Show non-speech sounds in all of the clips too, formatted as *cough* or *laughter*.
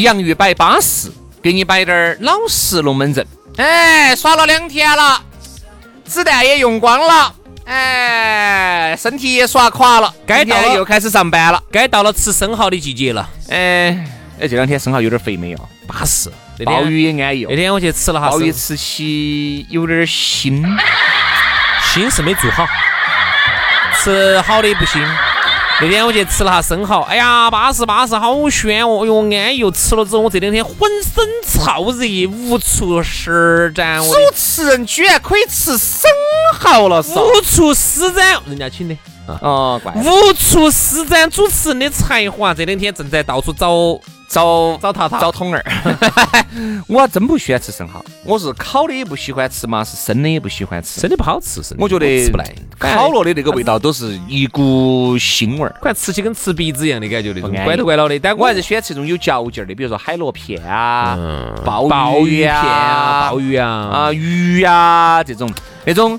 洋芋摆巴适，给你摆点儿老实龙门阵。哎，耍了两天了，子弹也用光了，哎，身体也耍垮了，该到了又开始上班了。该到了吃生蚝的季节了，哎，哎，这两天生蚝有点肥没有，巴适。鲍鱼也安逸哦那。天我去吃了哈生，鲍鱼吃起有点腥，腥是没做好，吃好的不行。那天我去吃了哈生蚝，哎呀，巴适巴适，好鲜哦，哎呦安逸哦。吃了之后，我这两天浑身燥热，无处施展，我主持人居然可以吃生蚝了，嗦！无处施展，人家请的。哦，怪无处施展主持人的才华，这两天正在到处找找找塔塔找桶儿。*laughs* 我真不喜欢吃生蚝，我是烤的也不喜欢吃嘛，是生的也不喜欢吃。生的不好吃，生的我觉得吃不来，烤了的那个味道都是一股腥味儿。快吃起跟吃鼻子一样的感觉，那种怪头怪脑的。但我还是喜欢吃这种有嚼劲儿的，比如说海螺片啊、鲍鲍鱼片啊、啊，鲍鱼啊，啊鱼呀这种那种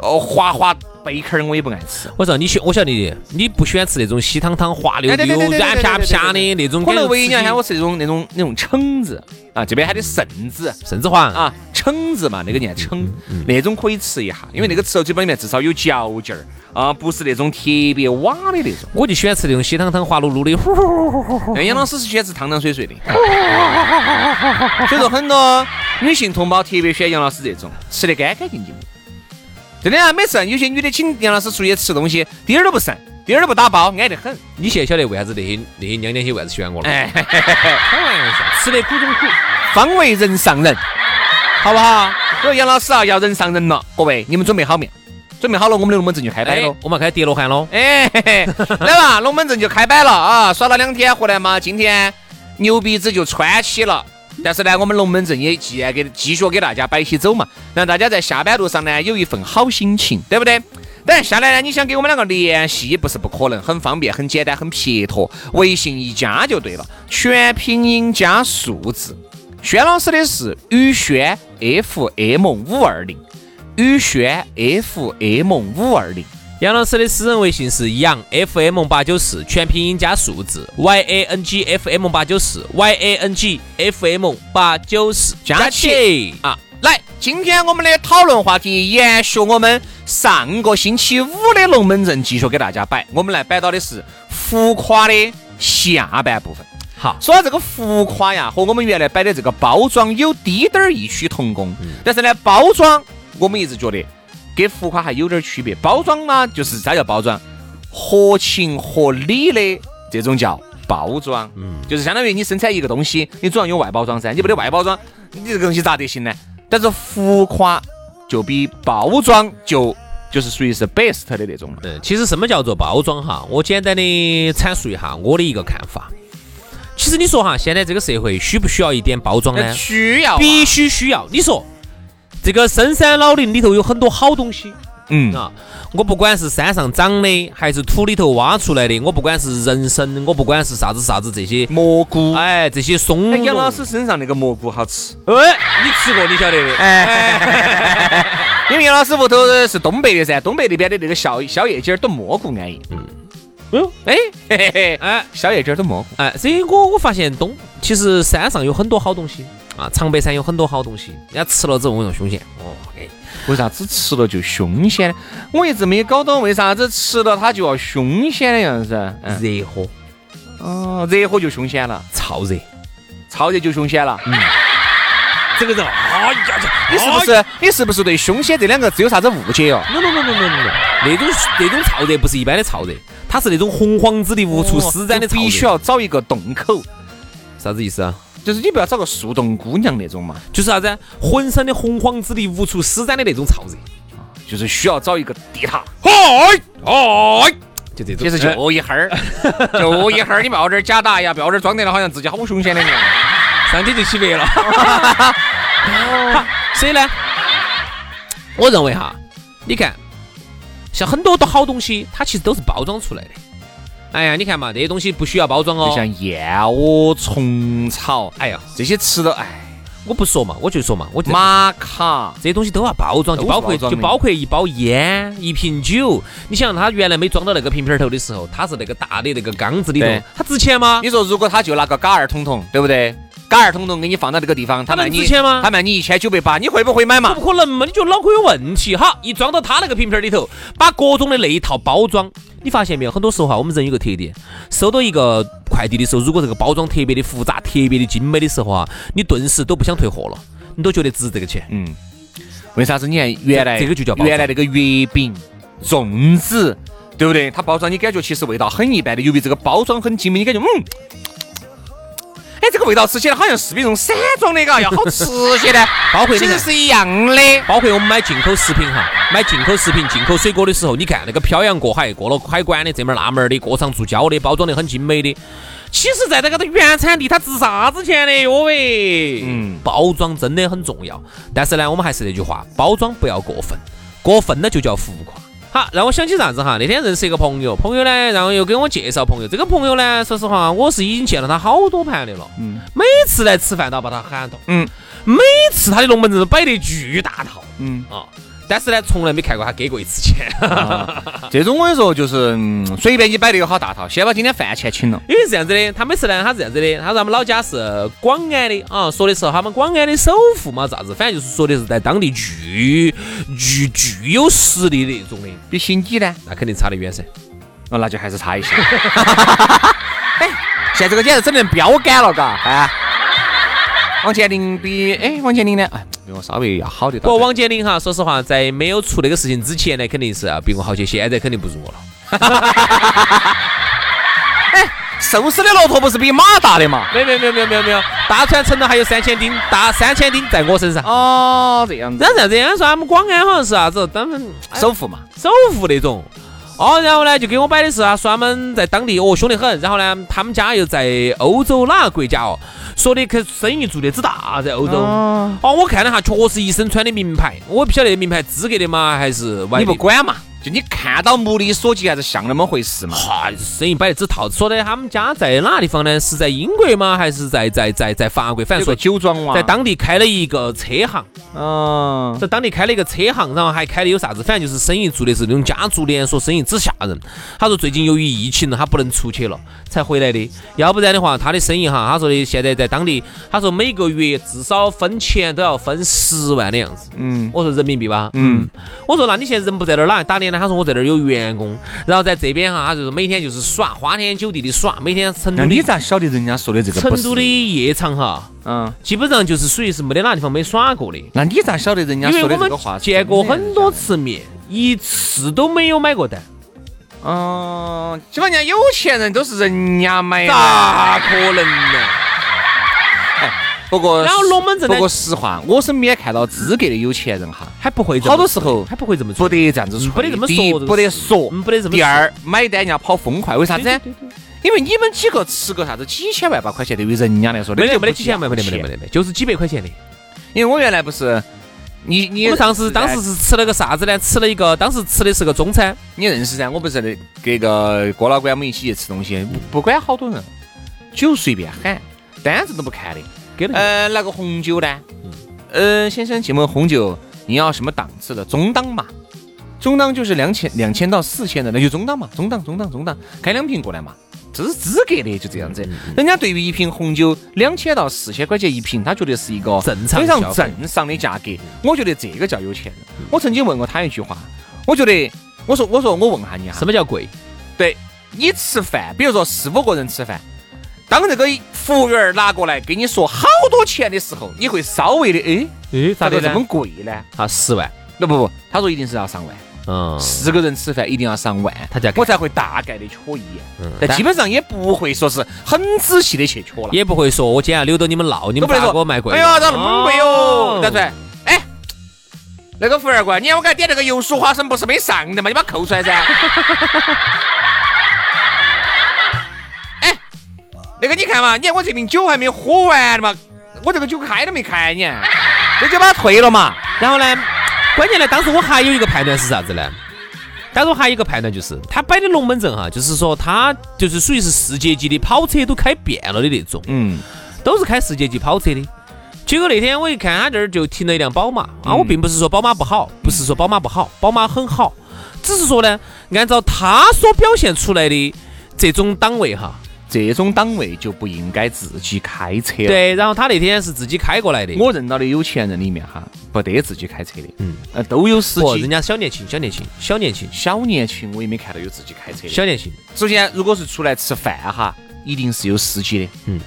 哦滑滑贝壳儿我也不爱吃。我知道你喜，我晓得你，你不喜欢吃那种稀汤汤、滑溜溜、软啪啪的那种可。能唯一喊我吃那种那种那种蛏子啊，这边还得肾子。蛏子黄啊，蛏子嘛，那个念蛏，那种可以吃一下，因为那个吃到嘴巴里面至少有嚼劲儿啊，不是那种特别瓦的那种。我就喜欢吃那种稀汤汤、滑噜噜的。呼呼呼呼呼呼那杨老师是喜欢吃汤汤水水的，*laughs* 所以说很多女性同胞特别喜欢杨老师这种吃的干干净净的。真的啊，每次有些女的请杨老师出去吃东西，滴儿都不剩，滴儿都不打包，安得很。你现在晓得为啥子那些那些娘娘些为啥子喜欢我了？哎，开玩笑，吃得苦中苦。方为人上人，好不好？所以杨老师啊，要人上人了，各位，你们准备好没有？准备好了，我们的龙门阵就开摆哎喽。，我们要开叠罗汉喽。哎，嘿 *laughs* 嘿来吧，龙门阵就开摆了啊！耍了两天回来嘛，今天牛鼻子就穿起了。但是呢，我们龙门阵也既然给继续给大家摆起走嘛，让大家在下班路上呢有一份好心情，对不对？等下来呢，你想给我们两个联系也不是不可能，很方便、很简单、很撇脱，微信一加就对了，全拼音加数字。轩老师的是宇轩 FM 五二零，宇轩 FM 五二零。杨老师的私人微信是杨 FM 八九四，全拼音加数字 Y A N G F M 八九四 Y A N G F M 八九四加起啊！来，今天我们的讨论话题延续我们上个星期五的龙门阵，继续给大家摆。我们来摆到的是浮夸的下半部分。好，说到这个浮夸呀，和我们原来摆的这个包装有滴点儿异曲同工，但是呢，包装我们一直觉得跟浮夸还有点区别。包装呢，就是啥叫包装？合情合理的这种叫包装，嗯，就是相当于你生产一个东西，你总要有外包装噻，你没得外包装，你这个东西咋得行呢？但是浮夸就比包装就就是属于是 best 的那种了。嗯，其实什么叫做包装哈？我简单的阐述一下我的一个看法。其实你说哈，现在这个社会需不需要一点包装呢？需要啊必须需要。你说这个深山老林里头有很多好东西。嗯。啊，我不管是山上长的，还是土里头挖出来的，我不管是人参，我不管是啥子啥子这些，蘑菇。哎，这些松哎，杨老师身上那个蘑菇好吃，哎，你吃过，你晓得的。*laughs* 哎，*laughs* 因为杨老师屋头是东北的噻，东北那边的那个宵宵夜鸡儿炖蘑菇安逸。嗯，嗯，哎，嘿嘿嘿，哎。宵夜鸡儿炖蘑菇，哎，所以我我发现东其实山上有很多好东西啊，长白山有很多好东西，人家吃了之后我用凶险。哦，哎，为啥子吃了就凶险呢？我一直没搞懂为啥子吃了它就要凶险的样子。嗯，热火，哦，热火就凶险了，燥热。燥热就凶险了。嗯这个人，哎呀呀，你是不是你是不是对凶险这两个字有啥子误解哦？？no no no no no no，那种那种燥热不是一般的燥热，它是那种洪荒之力无处施展的燥热。必须要找一个洞口，啥子意思啊？就是你不要找个树洞姑娘那种嘛，就是啥子？浑身的洪荒之力无处施展的那种燥热，就是需要找一个地塔。嗨嗨，就这种。其实就一哈儿，*laughs* 就一哈儿，你不要点儿假打呀，不要点儿装得了好像自己好凶险的样。上去就起白了。*laughs* 好，所以呢，我认为哈，你看，像很多的好东西，它其实都是包装出来的。哎呀，你看嘛，这些东西不需要包装哦。就像燕窝、虫草，哎呀，这些吃的，哎，我不说嘛，我就说嘛，我就玛卡，这些东西都要包装，就包括包就包括一包烟、一瓶酒。你想，它原来没装到那个瓶瓶儿头的时候，它是那个大的那个缸子里头对，它值钱吗？你说如果他就拿个嘎二桶桶，对不对？嘎儿通通给你放到这个地方，他卖你值钱吗？他卖你一千九百八，你会不会买嘛不？可能嘛！你觉得脑壳有问题哈！一装到他那个瓶瓶儿里头，把各种的那一套包装，你发现没有？很多时候哈，我们人有个特点，收到一个快递的时候，如果这个包装特别的复杂、特别的精美的时候啊，你顿时都不想退货了，你都觉得值这个钱。嗯，为啥子？你看原来这个就叫包装原来那个月饼、粽子，对不对？它包装你感觉其实味道很一般的，由于这个包装很精美，你感觉嗯。哎，这个味道吃起来好像是比那种散装的，嘎，要好吃些的，*laughs* 包括其实是一样的。包括我们买进口食品哈，买进口食品、进口水果的时候，你看那个漂洋过海过了海关的这门儿那门儿的，过场注胶的，包装的很精美的。其实，在这个的原产地，它值啥子钱的哟喂？嗯包装真的很重要。但是呢，我们还是那句话，包装不要过分，过分了就叫浮夸。好，让我想起啥子哈？那天认识一个朋友，朋友呢，然后又给我介绍朋友。这个朋友呢，说实话，我是已经见了他好多盘的了。嗯每次来吃饭都要把他喊到。嗯每次他的龙门阵都摆得巨大套嗯，啊，但是呢，从来没看过他给过一次钱。这种我跟你说，就是嗯随便你摆的有好大套，先把今天饭钱请了。因为是这样子的，他每次呢，他是这样子的，他说他们老家是广安的啊，说的是他们广安的首富嘛，咋子，反正就是说的是在当地巨巨具有实力的那种的，比起你呢，那肯定差得远噻。哦，那就还是差一些。*laughs* 哎，现在这个简直整成标杆了，嘎，哎。王健林比哎，王健林呢？哎，比我稍微要好得多不过。王健林哈，说实话，在没有出那个事情之前呢，肯定是要比我好些，现在肯定不如我了。*laughs* 哎瘦死的骆驼不是比马大的嘛？没有没有没有没有没有没有，大船沉了还有三千钉，大三千钉在我身上。哦，这样子然。后这样子，人家说他们广安好像是啥子，他们首富嘛，首富那种。哦，然后呢，就给我摆的是啊，说他们在当地哦凶得很，然后呢，他们家又在欧洲哪个国家哦，说的可生意做得之大，在欧洲。哦。哦，我看了哈，确实一身穿的名牌，我不晓得名牌资格的嘛，还是外你不管嘛，就你看到目力所及，还是像那么回事嘛。哈，生意摆得只套。说的他们家在哪地方呢？是在英国吗？还是在在在在法国？反正说酒庄哇，在当地开了一个车行。嗯，在当地开了一个车行，然后还开的有啥子？反正就是生意做的是那种家族连锁，生意之吓人。他说最近由于疫情他不能出去了，才回来的。要不然的话，他的生意哈，他说的现在在当地，他说每个月至少分钱都要分十万的样子。嗯我说人民币吧，嗯，我说那你现在人不在那儿，哪来打脸呢？他说我在那儿有员工，然后在这边哈，他就是每天就是耍，花天酒地的耍，每天成都那你咋晓得人家说的这个成都的夜场哈，嗯，基本上就是属于是没得哪地方没耍过的。那你咋晓得人家说的这个话？见过很多。次面，一次都没有买过单，嗯，基本上有钱人都是人家买的。咋可能呢？不过，然后龙门阵呢不过实话，我身边看到资格的有钱人哈，还不会好多时候还不会这么不，得这样子吹，嗯不得这么说不得说，嗯，不得这么说。第二，买单人家跑疯快，为啥子因为你们几个吃个啥子几千万把块钱，对于人家来说，没得没得几千万，没得没得没得没得，就是几百块钱的。因为我原来不是，你你我们上次当时是吃了个啥子呢？吃了一个，当时吃的是个中餐，你认识噻，我不是那那个郭老倌我们一起去吃东西，不不管好多人，酒随便喊，单子都不看的。给了呃，那个红酒呢？呃，先生，请问红酒你要什么档次的？中档嘛，中档就是两千两千到四千的，那就中档嘛，中档中档中档，开两瓶过来嘛。这是资格的，就这样子。人家对于一瓶红酒两千到四千块钱一瓶，他觉得是一个正常非常正常的价格。我觉得这个叫有钱人。我曾经问过他一句话，我觉得，我说我说我问下你啊，什么叫贵？对你吃饭，比如说四五个人吃饭，当这个服务员拿过来给你说好多钱的时候，你会稍微的哎，哎，咋个这么贵呢？啊，十万，那不不，他说一定是要上万，嗯，四个人吃饭一定要上万，他才我才会大概的瞧一眼，嗯但基本上也不会说是很仔细的去瞧了。也不会说我今天要留着你们闹，你们不能说给我卖贵？哎呀，咋那么贵哟？哦对不对？哎，那个服务员官，你看我给他点那个油酥花生不是没上的嘛？你把它扣出来噻。那个你看嘛，你看我这瓶酒还没喝完嘛，我这个酒开都没开你，这就把它退了嘛。然后呢，关键呢，当时我还有一个判断是啥子呢？当时我还有一个判断就是，他摆的龙门阵哈，就是说他就是属于是世界级的跑车都开遍了的那种，嗯，都是开世界级跑车的。结果那天我一看他这儿就停了一辆宝马啊，嗯我并不是说宝马不好，不是说宝马不好，宝马很好，只是说呢，按照他所表现出来的这种档位哈，这种档位就不应该自己开车了。对，然后他那天是自己开过来的，我认到的有钱人里面哈，不得自己开车的，嗯，呃，都有司，机人。家小年轻，小年轻，小年轻，小年轻我也没看到有自己开车的。小年轻，首先，如果是出来吃饭哈，一定是有司机的。嗯。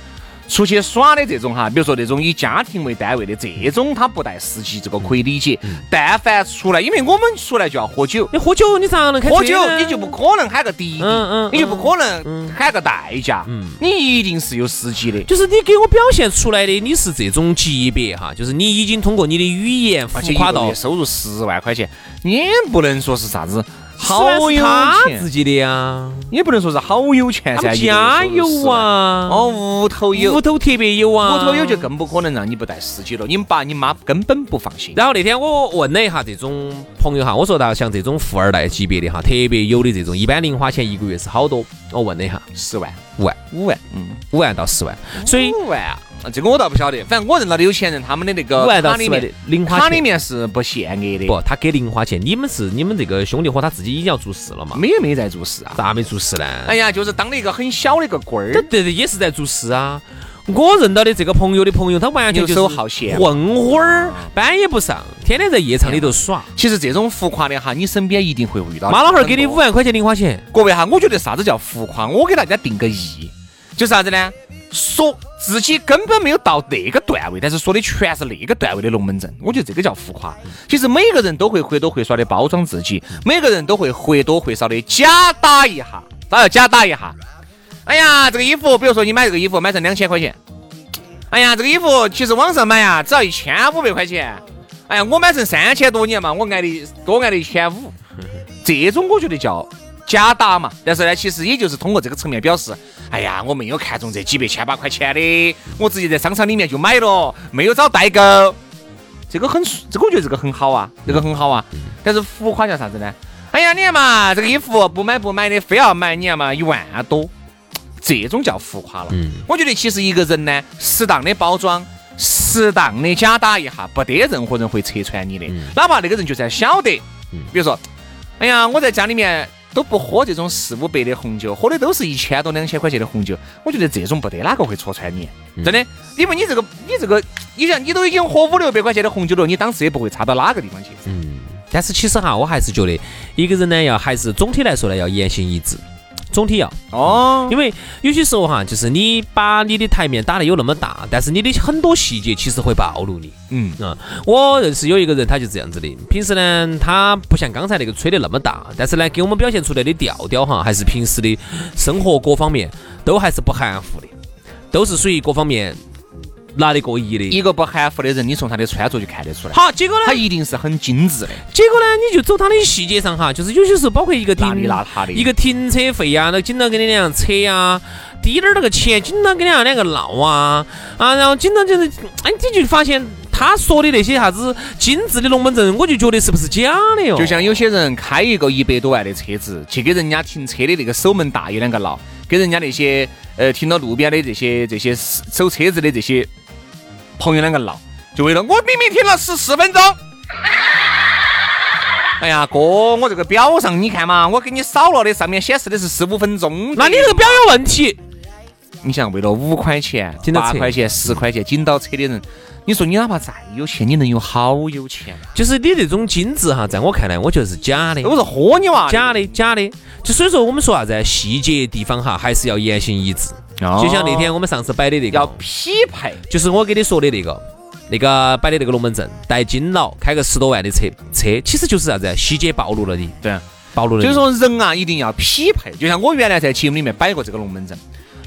出去耍的这种哈，比如说那种以家庭为单位的这种，他不带司机，这个可以理解。嗯但凡出来，因为我们出来就要喝酒，你喝酒你咋能开车喝酒你就不可能喊个滴滴，嗯嗯你就不可能喊个代驾，嗯你一定是有司机的。就是你给我表现出来的你是这种级别哈，就是你已经通过你的语言浮而且夸到收入十万块钱，你也不能说是啥子好好有他钱自，己的呀，也不能说是好有钱噻。家收入10有啊，哦，屋头有，屋头特别有啊，屋头有就更不可能让你不带司机了，你们爸你妈根本不放心。然后那天我问了一下这种朋友哈，我说到像这种富二代级别的哈，特别有的这种，一般零花钱一个月是好多？我问了一下，十万、五万，五万，嗯，五万到十万，所以五万啊，这个我倒不晓得，反正我认到的有钱人，他们的那个五万到卡里面十万的，零花卡里。面是不限额的，不，他给零花钱，你们是你们这个兄弟伙他自己已经要做事了嘛？没有没在做事啊。咋没做事呢？哎呀，就是当了一个很小的一个官儿，对对也是在做事啊。我认到的这个朋友的朋友，他完全就是好闲混混儿，班也不上，天天在夜场里头耍。其实这种浮夸的哈，你身边一定会遇到。妈老汉儿给你五，万块钱零花钱，各位哈，我觉得啥子叫浮夸？我给大家定个义，就是啥子呢？说自己根本没有到那个段位，但是说的全是那个段位的龙门阵，我觉得这个叫浮夸。其实每个人都会或多或少的包装自己，每个人都会或多或少的假打一下，咋要假打一下？哎呀，这个衣服，比如说你买这个衣服买成两千块钱，哎呀，这个衣服其实网上买呀只要一千五百块钱，哎呀，我买成三千多年嘛，我挨的多挨了一千五，这种我觉得叫假打嘛。但是呢，其实也就是通过这个层面表示，哎呀，我没有看中这几百千把块钱的，我直接在商场里面就买了，没有找代购。这个很，这个我觉得这个很好啊，这个很好啊。但是浮夸叫啥子呢？哎呀，你看嘛，这个衣服不买不买的，非要买，你看嘛，一万多，这种叫浮夸了。嗯我觉得其实一个人呢，适当的包装，适当的假打一下，不得任何人会拆穿你的。哪怕那个人就算晓得，比如说，哎呀，我在家里面都不喝这种四五百的红酒，喝的都是一千多、两千块钱的红酒。我觉得这种不得哪个会戳穿你，真的，因为你这个，你这个，你想，你都已经喝五六百块钱的红酒了，你当时也不会差到哪个地方去。嗯，但是其实哈，我还是觉得一个人呢，要还是总体来说呢，要言行一致，总体要。哦，因为有些时候哈，就是你把你的台面打得有那么大，但是你的很多细节其实会暴露你。嗯，啊、我认识有一个人，他就这样子的。平时呢，他不像刚才那个吹得那么大，但是呢，给我们表现出来的调调哈，还是平时的生活各方面都还是不含糊的，都是属于各方面拿得过一的。一个不含糊的人，你从他的穿着就看得出来，好，结果呢他？一定是很精致的。结果呢，你就走他的细节上哈，就是有些时候包括一个停邋遢的一个停车费呀、那经常跟你两样扯呀，滴点儿那个钱，经常跟你俩两个闹啊啊，然后经常就是，哎，你就发现他说的那些啥子精致的龙门阵，我就觉得是不是假的哟？就像有些人开一个一百多万的车子，去给人家停车的那个守门大爷两个闹，给人家那些呃停到路边的这些这些守车子的这些朋友两个闹，就为了我明明停了十四分钟。*laughs* 哎呀，哥，我这个表上你看嘛，我给你扫了的，上面显示的是十五分钟。那你这个表有问题。你想为了五块钱、八块钱、十块钱紧到车的人，你说你哪怕再有钱，你能有好有钱？就是你这种精致哈，在我看来，我觉得是假的，我是豁你娃假的，假的。就所以说，我们说啥子，细节地方哈，还是要言行一致。哦。就像那天我们上次摆的那个。要，匹配，就是我给你说的那个。那个摆的那个龙门阵，带金劳，开个十多万的车，车其实就是啥子？细节暴露了你，对，暴露了你。就是说人啊一定要匹配。就像我原来在节目里面摆过这个龙门阵，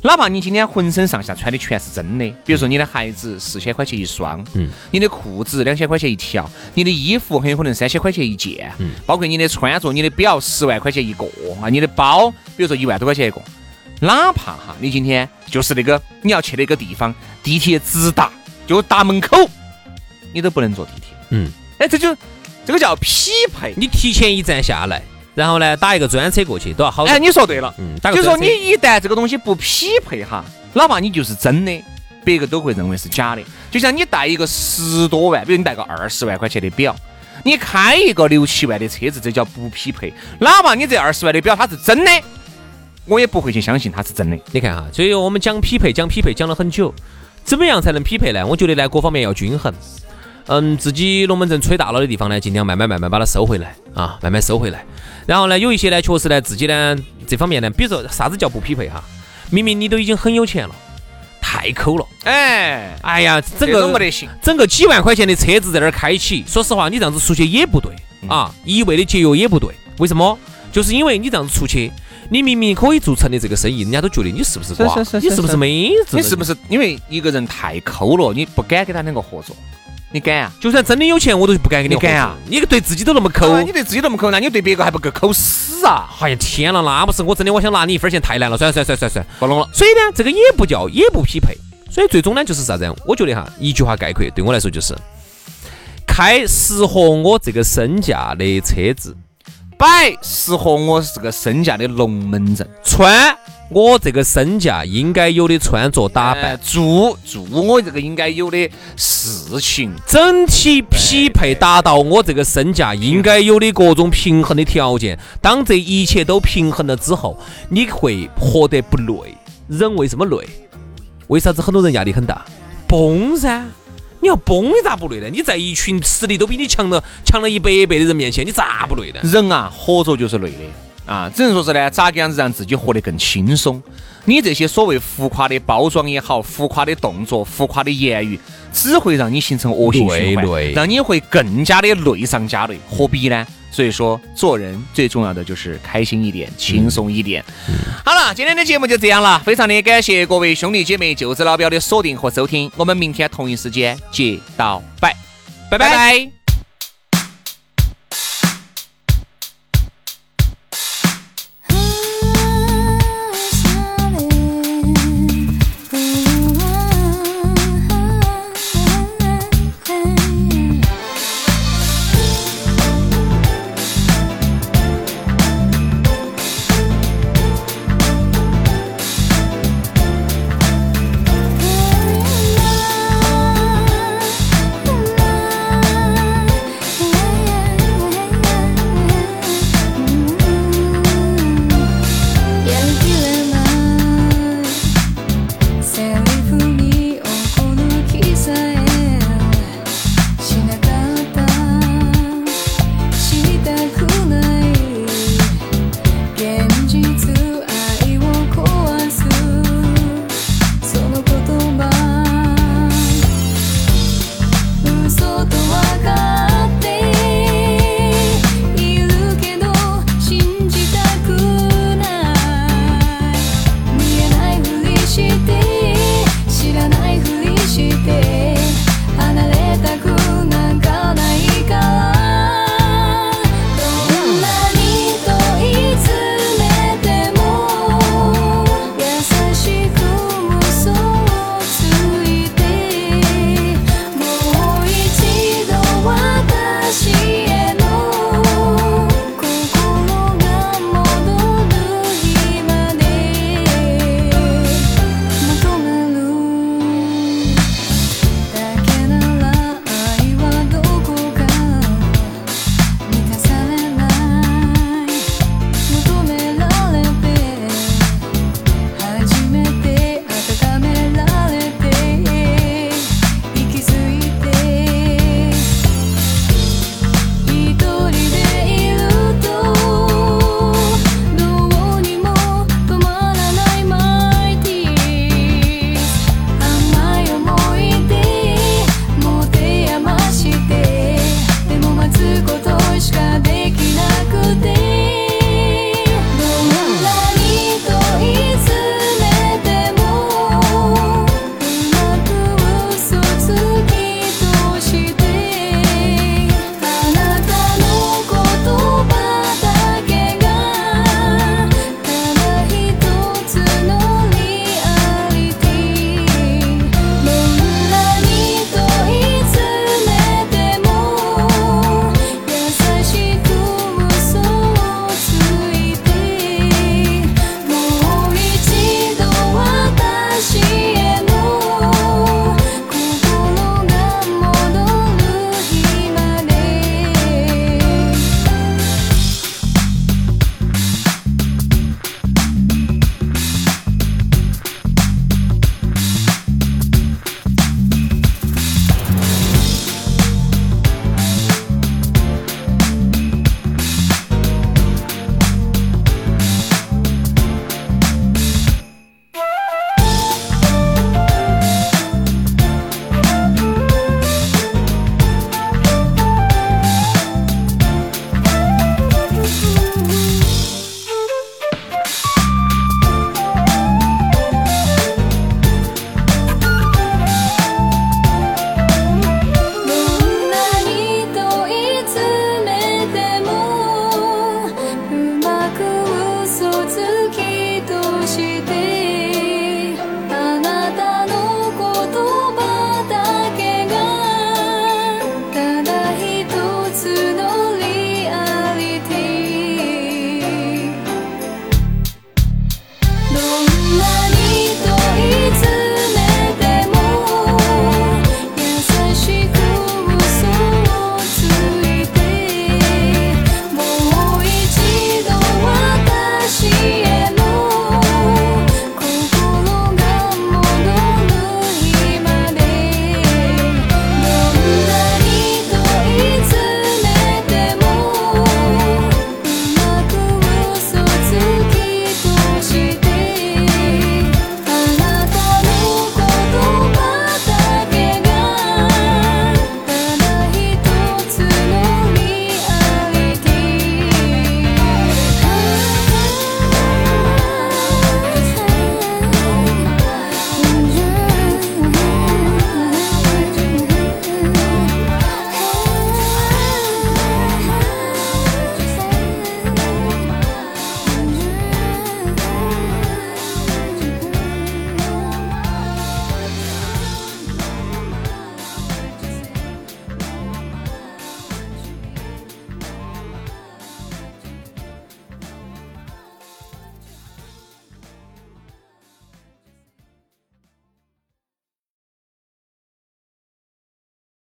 哪怕你今天浑身上下穿的全是真的，比如说你的鞋子四千块钱一双，嗯，你的裤子两千块钱一条，你的衣服很有可能三千块钱一件，嗯，包括你的穿着、你的表十万块钱一个啊，你的包比如说一万多块钱一个，哪怕哈你今天就是那个你要去那个地方，地铁直达就大门口，你都不能坐地铁，嗯，哎，这就这个叫匹配。你提前一站下来，然后呢打一个专车过去都要好。哎，你说对了，嗯，打个就是说你一旦这个东西不匹配哈，哪怕你就是真的，别个都会认为是假的。就像你带一个十多万，比如你带个二十万块钱的表，你开一个六七万的车子，这叫不匹配。哪怕你这二十万的表它是真的，我也不会去相信它是真的。你看哈，所以我们讲匹配，讲匹配讲了很久，怎么样才能匹配呢？我觉得呢，各方面要均衡。嗯，自己龙门阵吹大了的地方呢，尽量慢慢慢慢把它收回来啊，慢慢收回来。然后呢，有一些呢，确实呢，自己呢这方面呢，比如说啥子叫不匹配哈？明明你都已经很有钱了，太抠了。哎，哎呀，整个没得行。整个几万块钱的车子在那儿开起，说实话，你这样子出去也不对啊，一味的节约也不对。为什么？就是因为你这样子出去，你明明可以做成的这个生意，人家都觉得你是不是瓜？是是是你是不是没子？你是不是因为一个人太抠了，你不敢跟他两个合作？你敢啊？就算真的有钱，我都不敢跟你你敢啊你对自己都那么抠啊，你对自己那么抠，那你对别个还不够抠死啊？哎呀天了，那不是我真的，我想拿你一分钱太难了，算了算了算了算了算了。不弄了。所以呢，这个也不叫，也不匹配。所以最终呢，就是啥子？我觉得哈，一句话概括，对我来说就是，开适合我这个身价的车子，摆适合我这个身价的龙门阵，穿我这个身价应该有的穿着打扮，呃做做我这个应该有的事情，整体匹配达到我这个身价应该有的各种平衡的条件。当这一切都平衡了之后，你会活得不累。人为什么累？为啥子很多人压力很大？崩噻！你要崩，你咋不累呢？你在一群实力都比你强了强了一百倍的人面前，你咋不累呢？人啊，活着就是累的啊，只能说是呢，咋个样子让自己活得更轻松？你这些所谓浮夸的包装也好，浮夸的动作、浮夸的言语，只会让你形成恶性循环让你会更加的累上加累，何必呢？所以说，做人最重要的就是开心一点，轻松一点。好了，今天的节目就这样了，非常的感谢各位兄弟姐妹、舅子老表的锁定和收听，我们明天同一时间接到拜拜，拜拜。